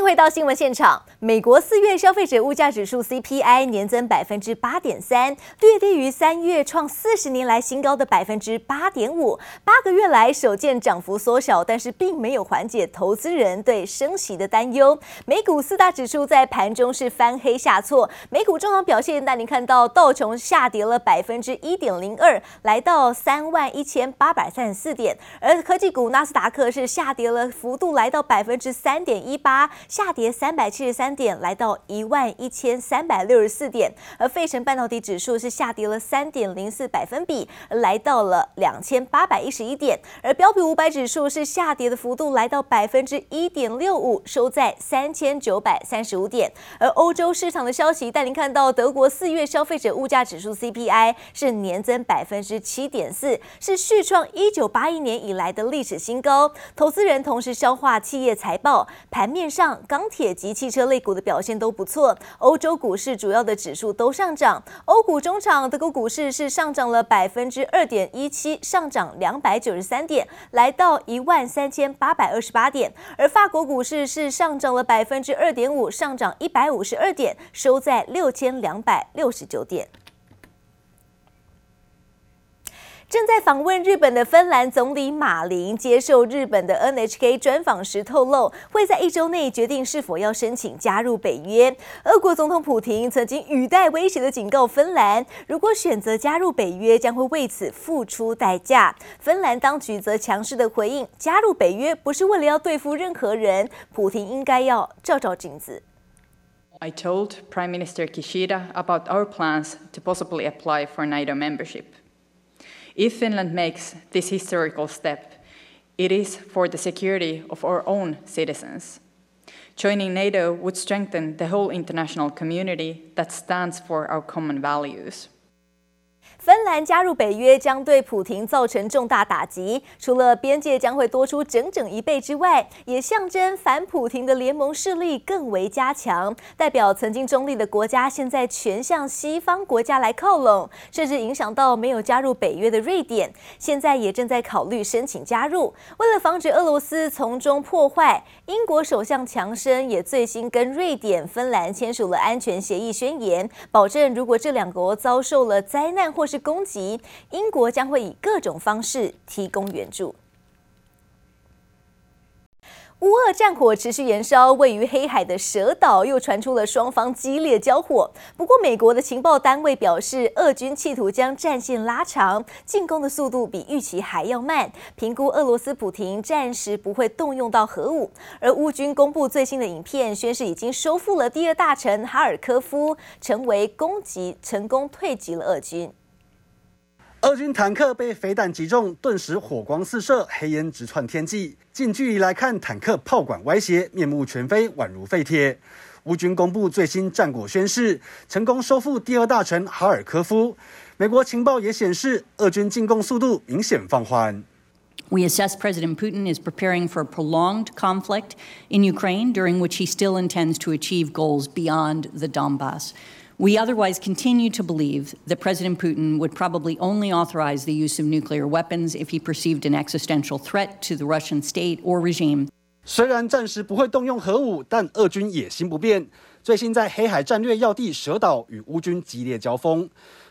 迎回到新闻现场。美国四月消费者物价指数 CPI 年增百分之八点三，略低于三月创四十年来新高的百分之八点五，八个月来首见涨幅缩小，但是并没有缓解投资人对升息的担忧。美股四大指数在盘中是翻黑下挫，美股重要表现，带您看到道琼下跌了百分之一点零二，来到三万一千八百三十四点，而科技股纳斯达克是下跌了幅度来到百分之三点一八。下跌三百七十三点，来到一万一千三百六十四点。而费城半导体指数是下跌了三点零四百分比，来到了两千八百一十一点。而标普五百指数是下跌的幅度来到百分之一点六五，收在三千九百三十五点。而欧洲市场的消息带您看到，德国四月消费者物价指数 CPI 是年增百分之七点四，是续创一九八一年以来的历史新高。投资人同时消化企业财报，盘面上。钢铁及汽车类股的表现都不错，欧洲股市主要的指数都上涨。欧股中场，德国股市是上涨了百分之二点一七，上涨两百九十三点，来到一万三千八百二十八点。而法国股市是上涨了百分之二点五，上涨一百五十二点，收在六千两百六十九点。正在访问日本的芬兰总理马林接受日本的 NHK 专访时透露，会在一周内决定是否要申请加入北约。俄国总统普京曾经语带威胁的警告芬兰，如果选择加入北约，将会为此付出代价。芬兰当局则强势的回应，加入北约不是为了要对付任何人，普亭应该要照照镜子。I told Prime Minister Kishida about our plans to possibly apply for NATO membership. If Finland makes this historical step, it is for the security of our own citizens. Joining NATO would strengthen the whole international community that stands for our common values. 芬兰加入北约将对普廷造成重大打击，除了边界将会多出整整一倍之外，也象征反普廷的联盟势力更为加强，代表曾经中立的国家现在全向西方国家来靠拢，甚至影响到没有加入北约的瑞典，现在也正在考虑申请加入。为了防止俄罗斯从中破坏，英国首相强生也最新跟瑞典、芬兰签署了安全协议宣言，保证如果这两国遭受了灾难或是攻击，英国将会以各种方式提供援助。乌俄战火持续延烧，位于黑海的蛇岛又传出了双方激烈交火。不过，美国的情报单位表示，俄军企图将战线拉长，进攻的速度比预期还要慢。评估俄罗斯普廷暂时不会动用到核武。而乌军公布最新的影片，宣示已经收复了第二大城哈尔科夫，成为攻击成功退击了俄军。俄军坦克被飞弹击中，顿时火光四射，黑烟直窜天际。近距离来看，坦克炮管歪斜，面目全非，宛如废铁。乌军公布最新战果宣示，成功收复第二大城哈尔科夫。美国情报也显示，俄军进攻速度明显放缓。We assess President Putin is preparing for a prolonged conflict in Ukraine, during which he still intends to achieve goals beyond the Donbass. We otherwise continue to believe that President Putin would probably only authorize the use of nuclear weapons if he perceived an existential threat to the Russian state or regime. 虽然暂时不会动用核武，但俄军野心不变。最新在黑海战略要地蛇岛与乌军激烈交锋，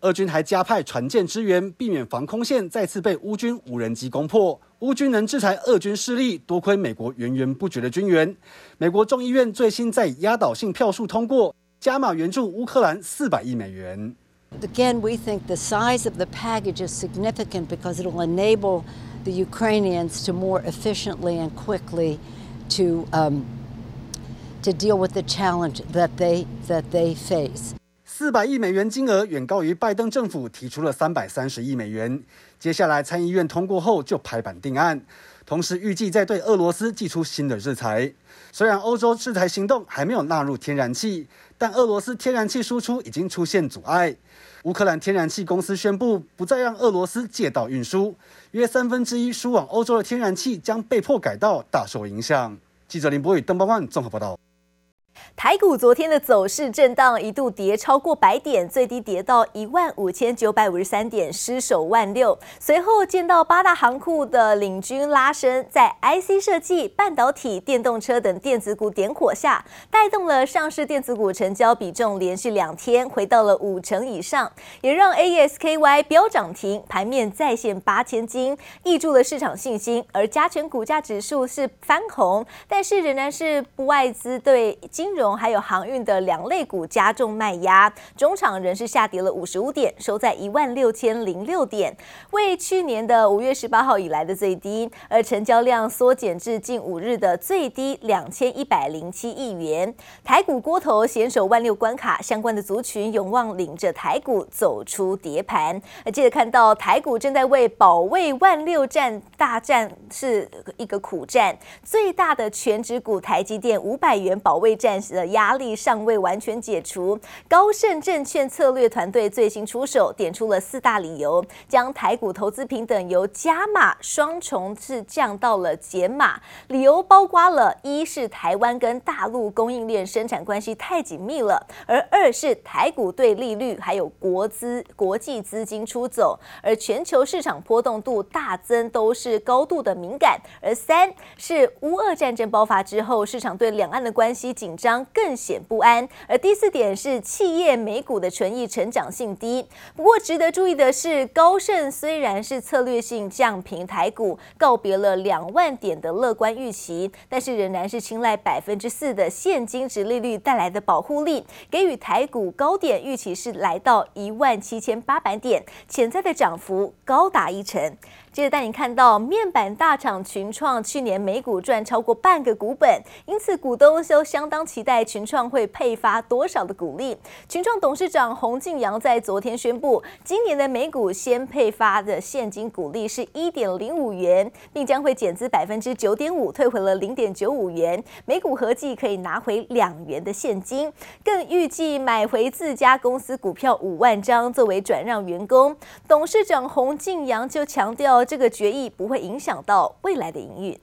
俄军还加派船舰支援，避免防空线再次被乌军无人机攻破。乌军能制裁俄军势力，多亏美国源源不绝的军援。美国众议院最新在压倒性票数通过。加码援助乌克兰四百亿美元。Again, we think the size of the package is significant because it will enable the Ukrainians to more efficiently and quickly to um, to deal with the challenge that they that they face. 四百亿美元金额远高于拜登政府提出了三百三十亿美元。接下来参议院通过后就拍板定案，同时预计再对俄罗斯祭出新的制裁。虽然欧洲制裁行动还没有纳入天然气。但俄罗斯天然气输出已经出现阻碍，乌克兰天然气公司宣布不再让俄罗斯借道运输，约三分之一输往欧洲的天然气将被迫改道，大受影响。记者林博宇、邓邦万综合报道。台股昨天的走势震荡，一度跌超过百点，最低跌到一万五千九百五十三点，失守万六。随后见到八大行库的领军拉升，在 IC 设计、半导体、电动车等电子股点火下，带动了上市电子股成交比重连续两天回到了五成以上，也让 ASKY 飙涨停，盘面再现八千金，挹注了市场信心。而加权股价指数是翻红，但是仍然是不外资对金金融。还有航运的两类股加重卖压，中场仍是下跌了五十五点，收在一万六千零六点，为去年的五月十八号以来的最低，而成交量缩减至近五日的最低两千一百零七亿元。台股锅头险守万六关卡，相关的族群有望领着台股走出跌盘。而接着看到台股正在为保卫万六战大战，是一个苦战，最大的权值股台积电五百元保卫战的压力尚未完全解除，高盛证券策略团队最新出手，点出了四大理由，将台股投资平等由加码双重是降到了减码。理由包括了：一是台湾跟大陆供应链生产关系太紧密了；而二是台股对利率还有国资国际资金出走，而全球市场波动度大增，都是高度的敏感；而三是乌俄战争爆发之后，市场对两岸的关系紧张。更显不安，而第四点是企业美股的纯益成长性低。不过值得注意的是，高盛虽然是策略性降评台股，告别了两万点的乐观预期，但是仍然是青睐百分之四的现金殖利率带来的保护力，给予台股高点预期是来到一万七千八百点，潜在的涨幅高达一成。接着带你看到面板大厂群创去年每股赚超过半个股本，因此股东都相当期待群创会配发多少的股利。群创董事长洪敬阳在昨天宣布，今年的每股先配发的现金股利是一点零五元，并将会减资百分之九点五，退回了零点九五元，每股合计可以拿回两元的现金。更预计买回自家公司股票五万张作为转让员工。董事长洪敬阳就强调而。这个决议不会影响到未来的营运。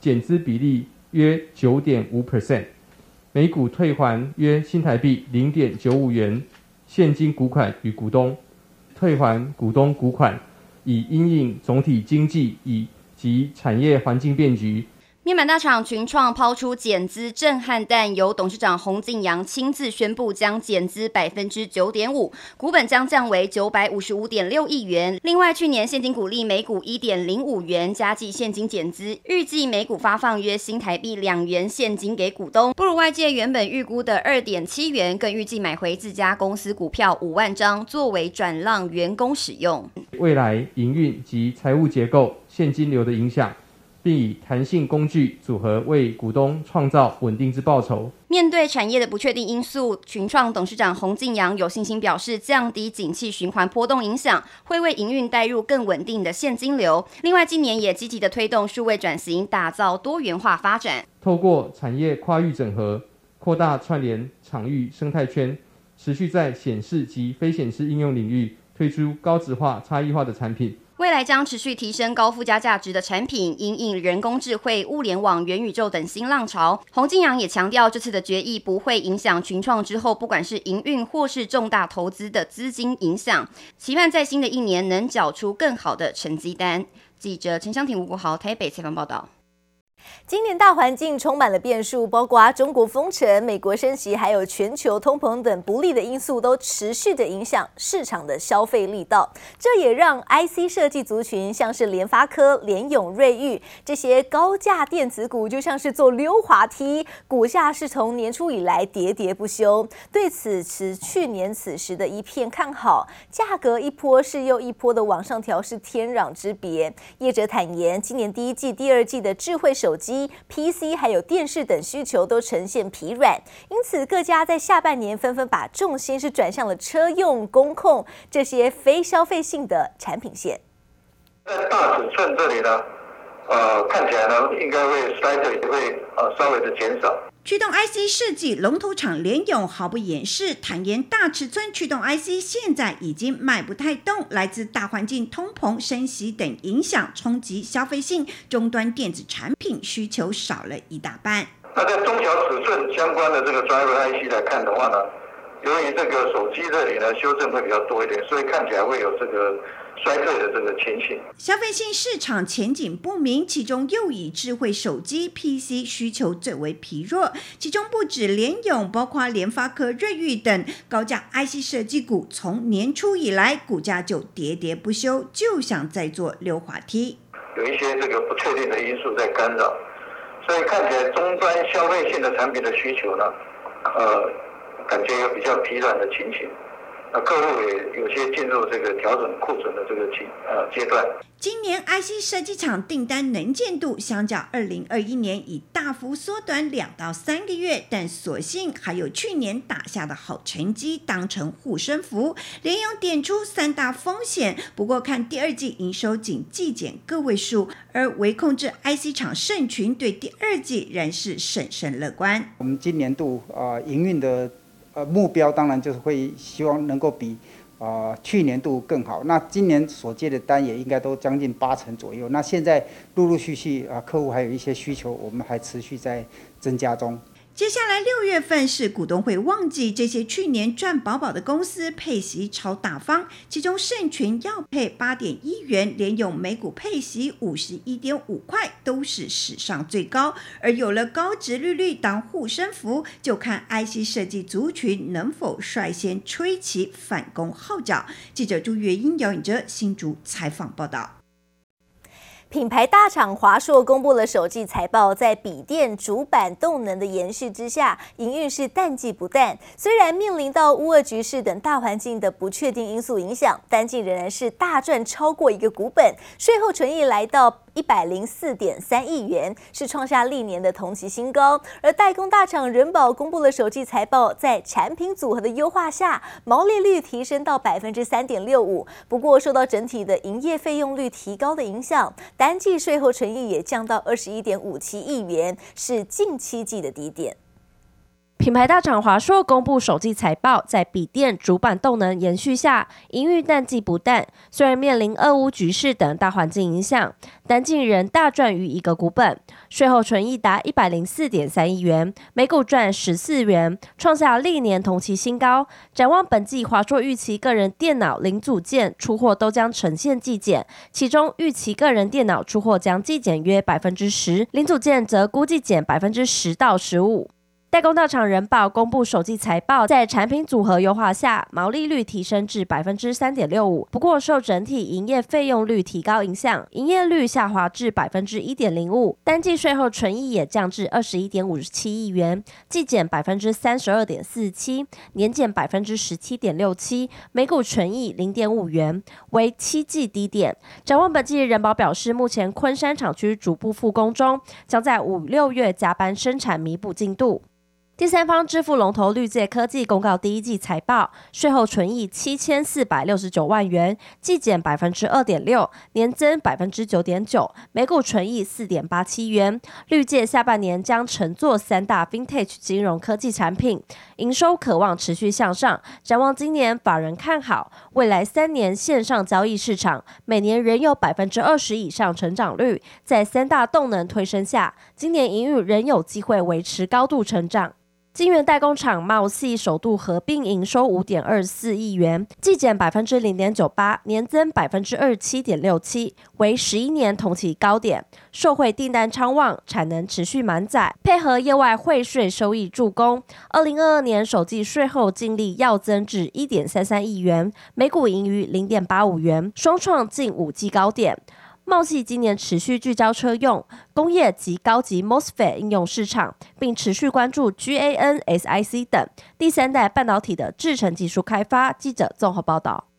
减资比例约九点五 percent，每股退还约新台币零点九五元现金股款与股东，退还股东股款，以因应总体经济以及产业环境变局。面板大厂群创抛出减资震撼弹，由董事长洪敬阳亲自宣布将减资百分之九点五，股本将降为九百五十五点六亿元。另外，去年现金股利每股一点零五元，加计现金减资，预计每股发放约新台币两元现金给股东，不如外界原本预估的二点七元。更预计买回自家公司股票五万张，作为转让员工使用。未来营运及财务结构、现金流的影响。并以弹性工具组合为股东创造稳定之报酬。面对产业的不确定因素，群创董事长洪敬阳有信心表示，降低景气循环波动影响，会为营运带入更稳定的现金流。另外，今年也积极的推动数位转型，打造多元化发展。透过产业跨域整合，扩大串联场域生态圈，持续在显示及非显示应用领域推出高质化、差异化的产品。未来将持续提升高附加价值的产品，因应人工智慧、物联网、元宇宙等新浪潮。洪敬阳也强调，这次的决议不会影响群创之后，不管是营运或是重大投资的资金影响。期盼在新的一年能缴出更好的成绩单。记者陈湘婷、吴国豪台北采访报道。今年大环境充满了变数，包括中国封城、美国升息，还有全球通膨等不利的因素，都持续的影响市场的消费力道。这也让 IC 设计族群，像是联发科、联咏、瑞昱这些高价电子股，就像是坐溜滑梯，股价是从年初以来喋喋不休。对此持去年此时的一片看好，价格一波是又一波的往上调，是天壤之别。业者坦言，今年第一季、第二季的智慧手手机、PC 还有电视等需求都呈现疲软，因此各家在下半年纷纷把重心是转向了车用、工控这些非消费性的产品线。在大尺寸这里呢，呃，看起来呢应该会衰退，会呃稍微的减少。驱动 IC 设计龙头厂联咏毫不掩饰，坦言大尺寸驱动 IC 现在已经卖不太动，来自大环境、通膨、升息等影响冲击消费性终端电子产品需求少了一大半。那在中小尺寸相关的这个 driver IC 来看的话呢，由于这个手机这里呢修正会比较多一点，所以看起来会有这个。衰退的这个情形，消费性市场前景不明，其中又以智慧手机 PC 需求最为疲弱。其中不止联咏，包括联发科、瑞昱等高价 IC 设计股，从年初以来股价就喋喋不休，就想再做溜滑梯。有一些这个不确定的因素在干扰，所以看起来终端消费性的产品的需求呢，呃，感觉有比较疲软的情形。那客户也有些进入这个调整库存的这个阶呃阶段。今年 IC 设计厂订单能见度相较二零二一年已大幅缩短两到三个月，但所幸还有去年打下的好成绩当成护身符。联勇点出三大风险，不过看第二季营收仅季减个位数，而微控制 IC 厂盛群对第二季仍是审慎乐观。我们今年度啊营运的。呃，目标当然就是会希望能够比、呃、去年度更好。那今年所接的单也应该都将近八成左右。那现在陆陆续续啊，客户还有一些需求，我们还持续在增加中。接下来六月份是股东会旺季，这些去年赚饱饱的公司配息超大方，其中盛群要配八点一元，联咏每股配息五十一点五块，都是史上最高。而有了高值利率当护身符，就看 IC 设计族群能否率先吹起反攻号角。记者朱月英、姚颖哲新竹采访报道。品牌大厂华硕公布了首季财报，在笔电主板动能的延续之下，营运是淡季不淡。虽然面临到乌俄局势等大环境的不确定因素影响，单季仍然是大赚超过一个股本，税后纯益来到。一百零四点三亿元是创下历年的同期新高，而代工大厂人保公布了首季财报，在产品组合的优化下，毛利率提升到百分之三点六五。不过，受到整体的营业费用率提高的影响，单季税后纯益也降到二十一点五七亿元，是近七季的低点。品牌大厂华硕公布首季财报，在笔电主板动能延续下，营运淡季不淡。虽然面临俄乌局势等大环境影响，单季仍大赚逾一个股本，税后纯益达一百零四点三亿元，每股赚十四元，创下历年同期新高。展望本季，华硕预期个人电脑零组件出货都将呈现季减，其中预期个人电脑出货将季减约百分之十，零组件则估计减百分之十到十五。代工大厂人保公布首季财报，在产品组合优化下，毛利率提升至百分之三点六五。不过受整体营业费用率提高影响，营业率下滑至百分之一点零五。单季税后纯益也降至二十一点五十七亿元，季减百分之三十二点四七，年减百分之十七点六七，每股纯益零点五元，为七季低点。展望本季，人保表示，目前昆山厂区逐步复工中，将在五六月加班生产弥补进度。第三方支付龙头绿界科技公告第一季财报，税后纯益七千四百六十九万元，季减百分之二点六，年增百分之九点九，每股纯益四点八七元。绿界下半年将承做三大 Vintage 金融科技产品，营收可望持续向上。展望今年，法人看好未来三年线上交易市场每年仍有百分之二十以上成长率，在三大动能推升下，今年营运仍有机会维持高度成长。晶圆代工厂茂系首度合并，营收五点二四亿元，季减百分之零点九八，年增百分之二七点六七，为十一年同期高点。受惠订单昌旺，产能持续满载，配合业外汇税收益助攻，二零二二年首季税后净利要增至一点三三亿元，每股盈余零点八五元，双创近五季高点。茂系今年持续聚焦车用、工业及高级 MOSFET 应用市场，并持续关注 GaN、SiC 等第三代半导体的制程技术开发。记者综合报道。